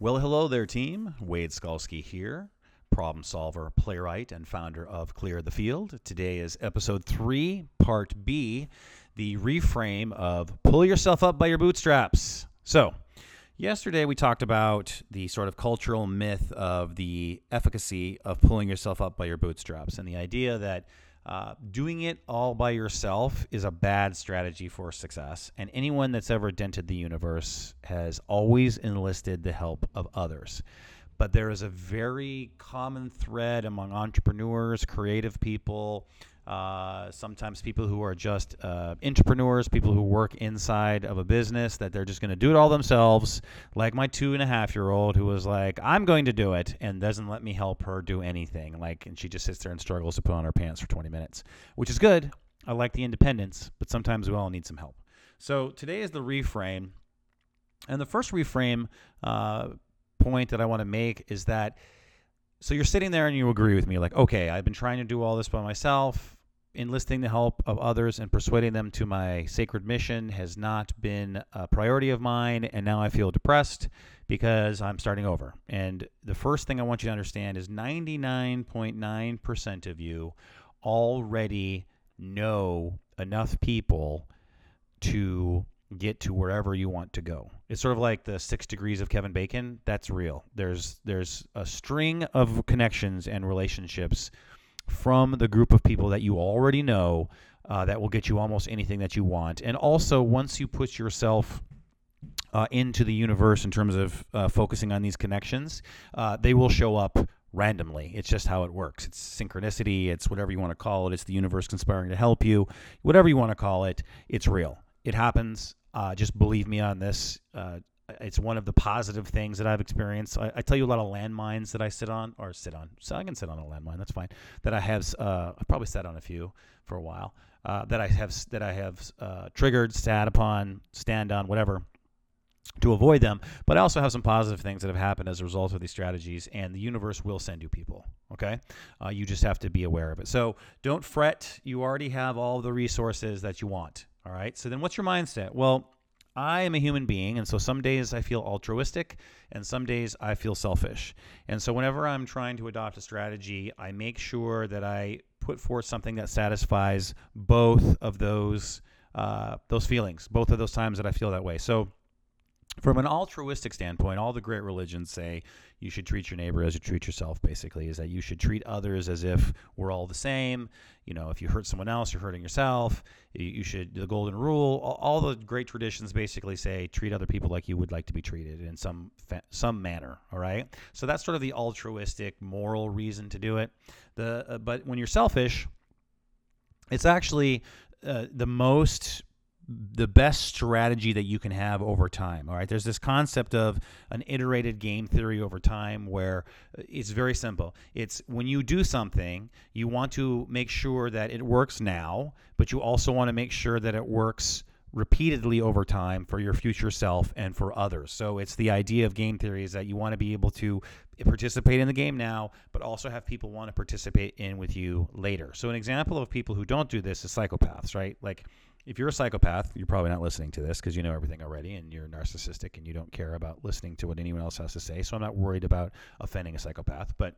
Well, hello there, team. Wade Skalski here, problem solver, playwright, and founder of Clear the Field. Today is episode three, part B, the reframe of Pull Yourself Up by Your Bootstraps. So, yesterday we talked about the sort of cultural myth of the efficacy of pulling yourself up by your bootstraps and the idea that uh, doing it all by yourself is a bad strategy for success. And anyone that's ever dented the universe has always enlisted the help of others. But there is a very common thread among entrepreneurs, creative people, uh, sometimes people who are just uh, entrepreneurs, people who work inside of a business, that they're just going to do it all themselves. Like my two and a half year old who was like, I'm going to do it and doesn't let me help her do anything. Like, and she just sits there and struggles to put on her pants for 20 minutes, which is good. I like the independence, but sometimes we all need some help. So today is the reframe. And the first reframe uh, point that I want to make is that so you're sitting there and you agree with me, like, okay, I've been trying to do all this by myself. Enlisting the help of others and persuading them to my sacred mission has not been a priority of mine. And now I feel depressed because I'm starting over. And the first thing I want you to understand is 99.9% of you already know enough people to get to wherever you want to go. It's sort of like the six degrees of Kevin Bacon. That's real. There's there's a string of connections and relationships from the group of people that you already know uh, that will get you almost anything that you want. And also, once you put yourself uh, into the universe in terms of uh, focusing on these connections, uh, they will show up randomly. It's just how it works. It's synchronicity. It's whatever you want to call it. It's the universe conspiring to help you. Whatever you want to call it, it's real. It happens. Uh, just believe me on this. It's one of the positive things that I've experienced. I, I, tell you a lot of landmines that I sit on, or sit on. So I can sit on a landmine. That's fine. That I have. Uh, I've probably sat on a few for a while. Uh, that I have that I have uh, triggered, sat upon, stand on, whatever, to avoid them. But I also have some positive things that have happened as a result of these strategies, and the universe will send you people. Okay, uh, you just have to be aware of it. So don't fret. You already have all the resources that you want. All right. So then what's your mindset? Well, I am a human being, and so some days I feel altruistic, and some days I feel selfish. And so whenever I'm trying to adopt a strategy, I make sure that I put forth something that satisfies both of those uh, those feelings, both of those times that I feel that way. So from an altruistic standpoint, all the great religions say you should treat your neighbor as you treat yourself, basically, is that you should treat others as if we're all the same. You know, if you hurt someone else, you're hurting yourself. You should, the golden rule, all, the great traditions basically say treat other people like you would like to be treated in some, some manner. All right. So that's sort of the altruistic, moral reason to do it. The, uh, but when you're selfish, it's actually uh, the most the best strategy that you can have over time. All right, there's this concept of an iterated game theory over time where uh, it's very simple. It's when you do something, you want to make sure that it works now, but you also want to make sure that it works repeatedly over time for your future self and for others. So it's the idea of game theory is that you want to be able to participate in the game now, but also have people want to participate in with you later. So an example of people who don't do this is psychopaths, right? Like if you're a psychopath, you're probably not listening to this because you know everything already and you're narcissistic and you don't care about listening to what anyone else has to say. So I'm not worried about offending a psychopath. But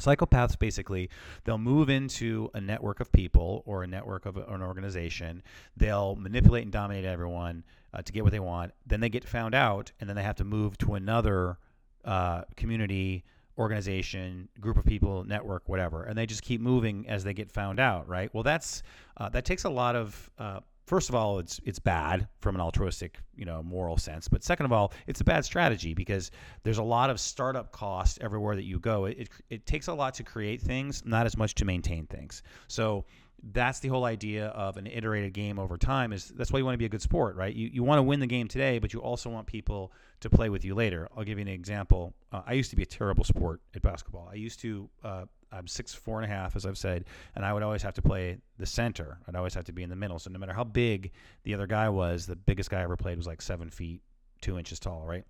psychopaths basically, they'll move into a network of people or a network of an organization. They'll manipulate and dominate everyone uh, to get what they want. Then they get found out and then they have to move to another uh, community organization, group of people, network, whatever, and they just keep moving as they get found out, right? Well, that's uh, that takes a lot of. Uh, first of all, it's it's bad from an altruistic, you know, moral sense. But second of all, it's a bad strategy because there's a lot of startup cost everywhere that you go. It, it, it takes a lot to create things, not as much to maintain things. So that's the whole idea of an iterated game over time is that's why you want to be a good sport right? You, you want to win the game today but you also want people to play with you later. I'll give you an example. Uh, i used to be a terrible sport at basketball. I used to uh, i'm six four and a half as i've said and i would always have to play the center. I'd always have to be in the middle. So no matter how big the other guy was the biggest guy i ever played was like seven feet two inches tall right?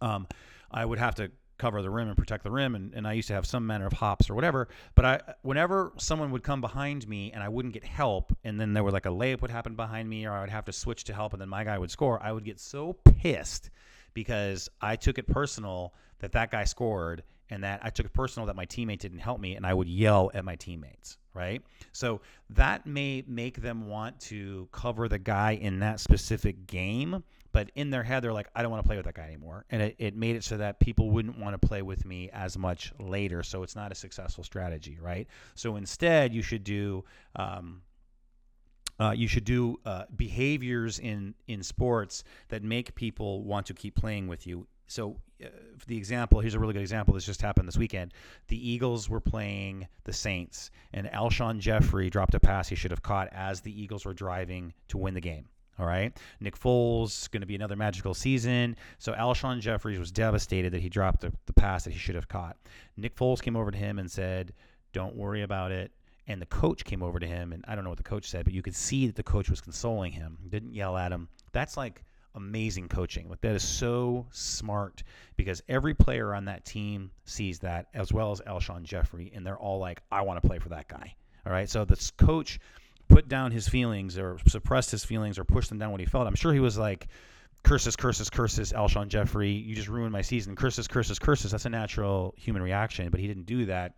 Um, i would have to cover the rim and protect the rim and, and I used to have some manner of hops or whatever but I whenever someone would come behind me and I wouldn't get help and then there was like a layup would happen behind me or I would have to switch to help and then my guy would score I would get so pissed because I took it personal that that guy scored and that I took it personal that my teammate didn't help me and I would yell at my teammates, right? So that may make them want to cover the guy in that specific game, but in their head they're like, I don't want to play with that guy anymore. And it, it made it so that people wouldn't want to play with me as much later. So it's not a successful strategy, right? So instead, you should do. Um, uh, you should do uh, behaviors in in sports that make people want to keep playing with you so uh, the example, here's a really good example. This just happened this weekend. The Eagles were playing the Saints, and Alshon Jeffery dropped a pass he should have caught as the Eagles were driving to win the game. All right. Nick Foles going to be another magical season. So Alshon Jeffries was devastated that he dropped the, the pass that he should have caught. Nick Foles came over to him and said, "Don't worry about it." And the coach came over to him, and I don't know what the coach said, but you could see that the coach was consoling him. Didn't yell at him. That's like amazing coaching. Like that is so smart because every player on that team sees that as well as Alshon Jeffery, and they're all like, "I want to play for that guy." All right, so this coach put down his feelings or suppressed his feelings or pushed them down what he felt. I'm sure he was like. Curses, curses, curses, Alshon Jeffery, You just ruined my season. Curses, curses, curses. That's a natural human reaction, but he didn't do that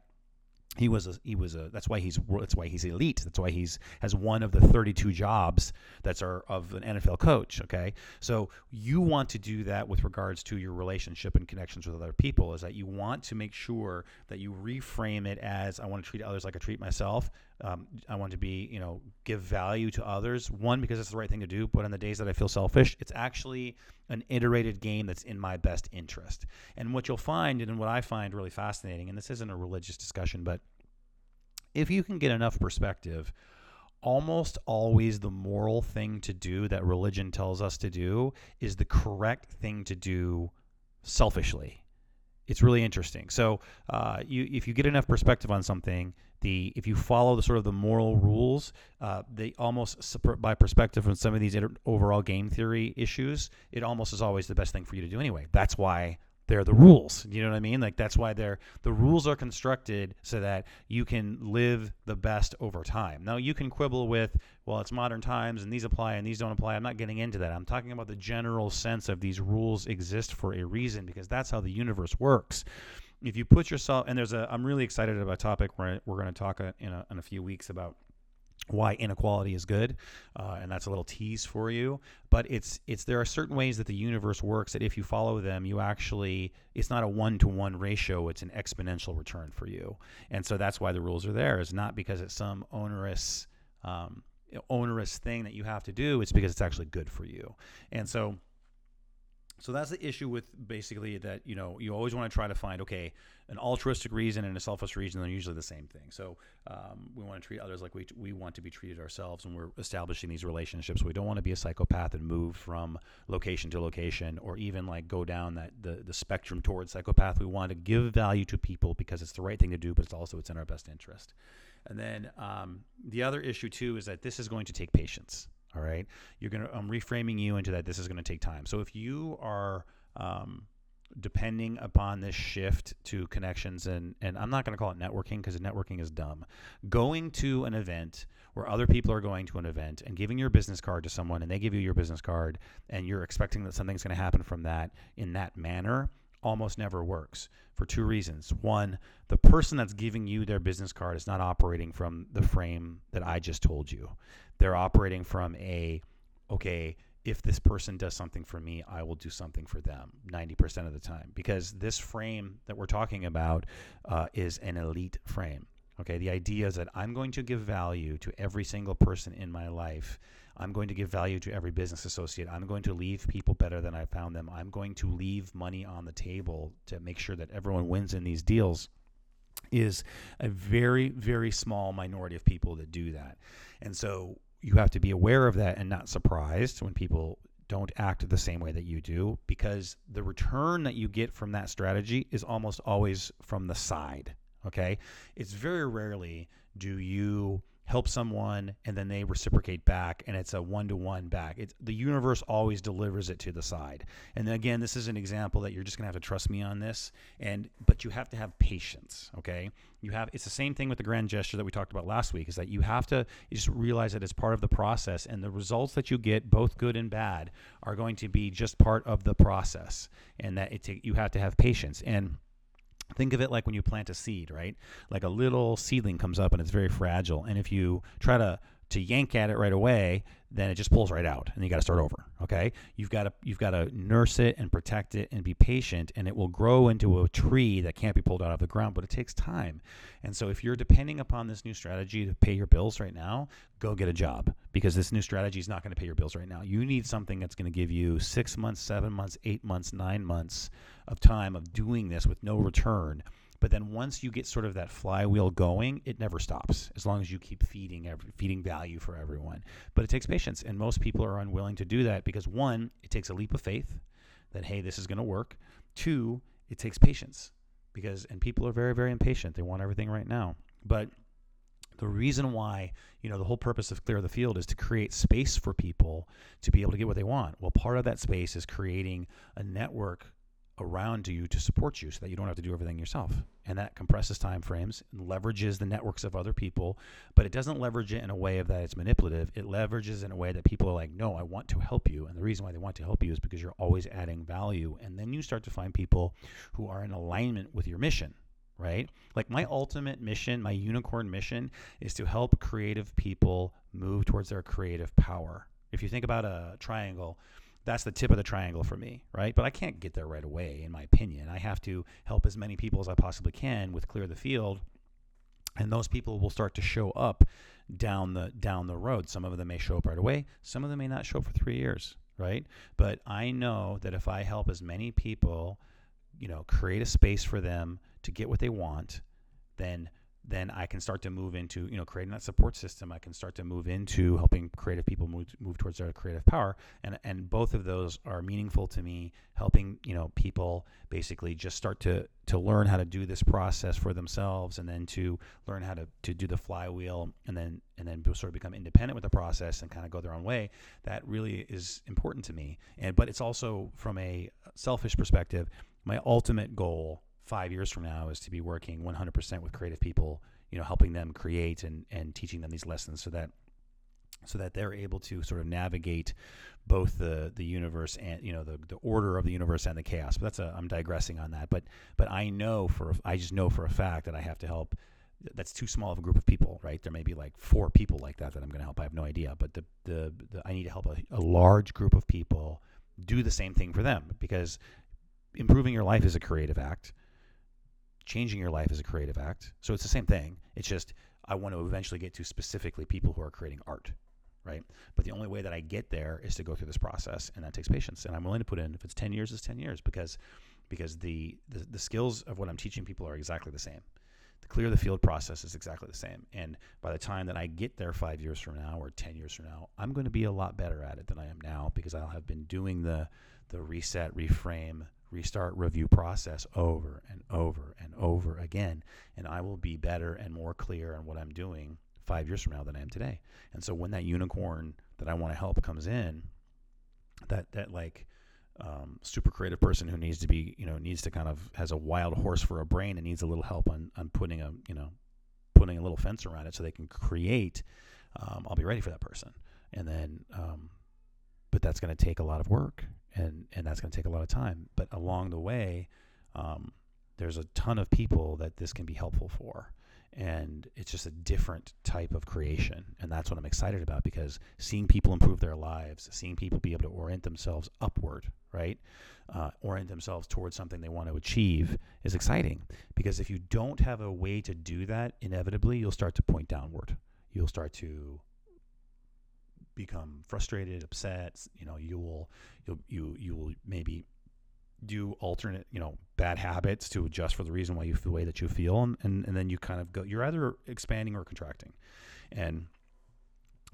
he was a he was a that's why he's that's why he's elite that's why he's has one of the 32 jobs that's are of an NFL coach okay so you want to do that with regards to your relationship and connections with other people is that you want to make sure that you reframe it as I want to treat others like I treat myself um, I want to be you know give value to others one because it's the right thing to do but on the days that I feel selfish it's actually an iterated game that's in my best interest. And what you'll find, and what I find really fascinating, and this isn't a religious discussion, but if you can get enough perspective, almost always the moral thing to do that religion tells us to do is the correct thing to do selfishly. It's really interesting. So, uh, you, if you get enough perspective on something, the if you follow the sort of the moral rules, uh, they almost support by perspective from some of these overall game theory issues, it almost is always the best thing for you to do anyway. That's why they're the rules. You know what I mean? Like that's why they're the rules are constructed so that you can live the best over time. Now you can quibble with, well, it's modern times and these apply and these don't apply. I'm not getting into that. I'm talking about the general sense of these rules exist for a reason because that's how the universe works if you put yourself and there's a i'm really excited about a topic where we're going to talk uh, in a, in a few weeks about why inequality is good, uh, and that's a little tease for you. But it's it's there are certain ways that the universe works that if you follow them, you actually it's not a one to one ratio; it's an exponential return for you. And so that's why the rules are there. Is not because it's some onerous um, onerous thing that you have to do. It's because it's actually good for you. And so so that's the issue with basically that you know you always want to try to find okay an altruistic reason and a selfish reason they're usually the same thing. So um, we want to treat others like we we want to be treated ourselves when we're establishing these relationships. We don't want to be a psychopath and move from location to location or even like go down that the the spectrum towards psychopath. We want to give value to people because it's the right thing to do, but it's also it's in our best interest. And then um, the other issue too is that this is going to take patience. All right, you're gonna. I'm reframing you into that. This is going to take time. So if you are um, depending upon this shift to connections and and I'm not going to call it networking because networking is dumb. Going to an event where other people are going to an event and giving your business card to someone and they give you your business card and you're expecting that something's going to happen from that in that manner almost never works for two reasons. One, the person that's giving you their business card is not operating from the frame that I just told you. They're operating from a, okay, if this person does something for me, I will do something for them 90% of the time. Because this frame that we're talking about uh, is an elite frame. Okay, the idea is that I'm going to give value to every single person in my life. I'm going to give value to every business associate. I'm going to leave people better than I found them. I'm going to leave money on the table to make sure that everyone wins in these deals. Is a very, very small minority of people that do that. And so you have to be aware of that and not surprised when people don't act the same way that you do because the return that you get from that strategy is almost always from the side. Okay. It's very rarely do you help someone and then they reciprocate back and it's a one-to-one back. It's the universe always delivers it to the side. And then again this is an example that you're just going to have to trust me on this and but you have to have patience okay? You have it's the same thing with the grand gesture that we talked about last week is that you have to just realize that it's part of the process and the results that you get both good and bad are going to be just part of the process and that it you have to have patience. And Think of it like when you plant a seed, right? Like a little seedling comes up and it's very fragile. And if you try to to yank at it right away, then it just pulls right out and you got to start over okay you've got to you've got to nurse it and protect it and be patient and it will grow into a tree that can't be pulled out of the ground but it takes time and so if you're depending upon this new strategy to pay your bills right now go get a job because this new strategy is not going to pay your bills right now you need something that's going to give you 6 months 7 months 8 months 9 months of time of doing this with no return but then once you get sort of that flywheel going, it never stops as long as you keep feeding every, feeding value for everyone. But it takes patience, and most people are unwilling to do that because one, it takes a leap of faith that hey, this is going to work. Two, it takes patience because and people are very very impatient. They want everything right now. But the reason why you know the whole purpose of clear the field is to create space for people to be able to get what they want well part of that space is creating a network around you to support you so that you don't have to do everything yourself. And that compresses time frames and leverages the networks of other people, but it doesn't leverage it in a way of that it's manipulative. It leverages in a way that people are like, "No, I want to help you." And the reason why they want to help you is because you're always adding value. And then you start to find people who are in alignment with your mission, right? Like my ultimate mission, my unicorn mission is to help creative people move towards their creative power. If you think about a triangle, that's the tip of the triangle for me, right? But I can't get there right away, in my opinion. I have to help as many people as I possibly can with clear the field, and those people will start to show up down the down the road. Some of them may show up right away. Some of them may not show up for three years, right? But I know that if I help as many people, you know, create a space for them to get what they want, then then I can start to move into, you know, creating that support system. I can start to move into helping creative people move, move towards their creative power. And, and both of those are meaningful to me, helping, you know, people basically just start to, to learn how to do this process for themselves and then to learn how to, to do the flywheel and then, and then sort of become independent with the process and kind of go their own way. That really is important to me. And, but it's also from a selfish perspective, my ultimate goal five years from now is to be working 100% with creative people, you know, helping them create and, and teaching them these lessons so that so that they're able to sort of navigate both the the universe and you know the the order of the universe and the chaos. But that's a I'm digressing on that. But but I know for I just know for a fact that I have to help. That's too small of a group of people, right? There may be like four people like that that I'm going to help. I have no idea, but the the, the I need to help a, a large group of people do the same thing for them because improving your life is a creative act changing your life is a creative act. So it's the same thing. It's just I want to eventually get to specifically people who are creating art, right? But the only way that I get there is to go through this process, and that takes patience. And I'm willing to put in if it's 10 years, it's 10 years because because the the, the skills of what I'm teaching people are exactly the same. The clear the field process is exactly the same. And by the time that I get there five years from now or 10 years from now, I'm going to be a lot better at it than I am now because I'll have been doing the the reset, reframe, restart review process over and over and over again and I will be better and more clear on what I'm doing 5 years from now than I am today. And so when that unicorn that I want to help comes in that that like um, super creative person who needs to be you know needs to kind of has a wild horse for a brain and needs a little help on on putting a you know putting a little fence around it so they can create um, I'll be ready for that person and then um, but that's going to take a lot of work and and that's going to take a lot of time. But along the way, um, there's a ton of people that this can be helpful for, and it's just a different type of creation, and that's what I'm excited about because seeing people improve their lives, seeing people be able to orient themselves upward, right, uh, orient themselves towards something they want to achieve is exciting. Because if you don't have a way to do that, inevitably you'll start to point downward. You'll start to become frustrated, upset. You know, you will you you you will maybe do alternate you know bad habits to adjust for the reason why you feel the way that you feel, and, and and then you kind of go. You're either expanding or contracting, and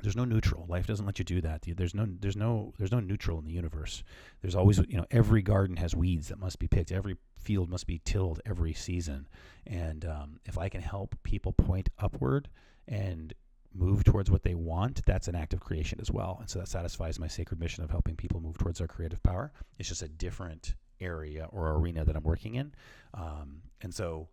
there's no neutral. Life doesn't let you do that. There's no there's no there's no neutral in the universe. There's always you know every garden has weeds that must be picked. Every field must be tilled every season. And um, if I can help people point upward and move towards what they want, that's an act of creation as well. And so that satisfies my sacred mission of helping people move towards their creative power. It's just a different area or arena that I'm working in. Um, and so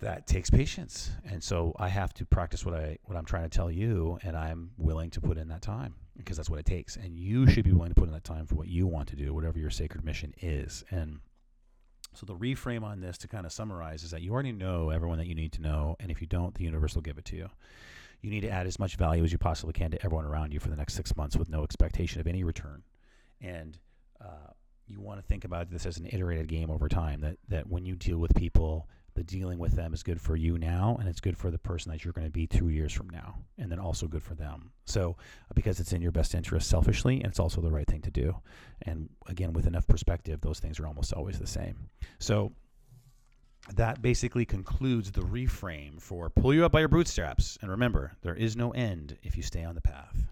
that takes patience. And so I have to practice what I what I'm trying to tell you and I'm willing to put in that time because that's what it takes. And you should be willing to put in that time for what you want to do, whatever your sacred mission is. And so the reframe on this to kind of summarize is that you already know everyone that you need to know, and if you don't, the universe will give it to you. You need to add as much value as you possibly can to everyone around you for the next six months with no expectation of any return. And uh, you want to think about this as an iterated game over time. That that when you deal with people the dealing with them is good for you now and it's good for the person that you're going to be two years from now and then also good for them so because it's in your best interest selfishly and it's also the right thing to do and again with enough perspective those things are almost always the same so that basically concludes the reframe for pull you up by your bootstraps. And remember there is no end if you stay on the path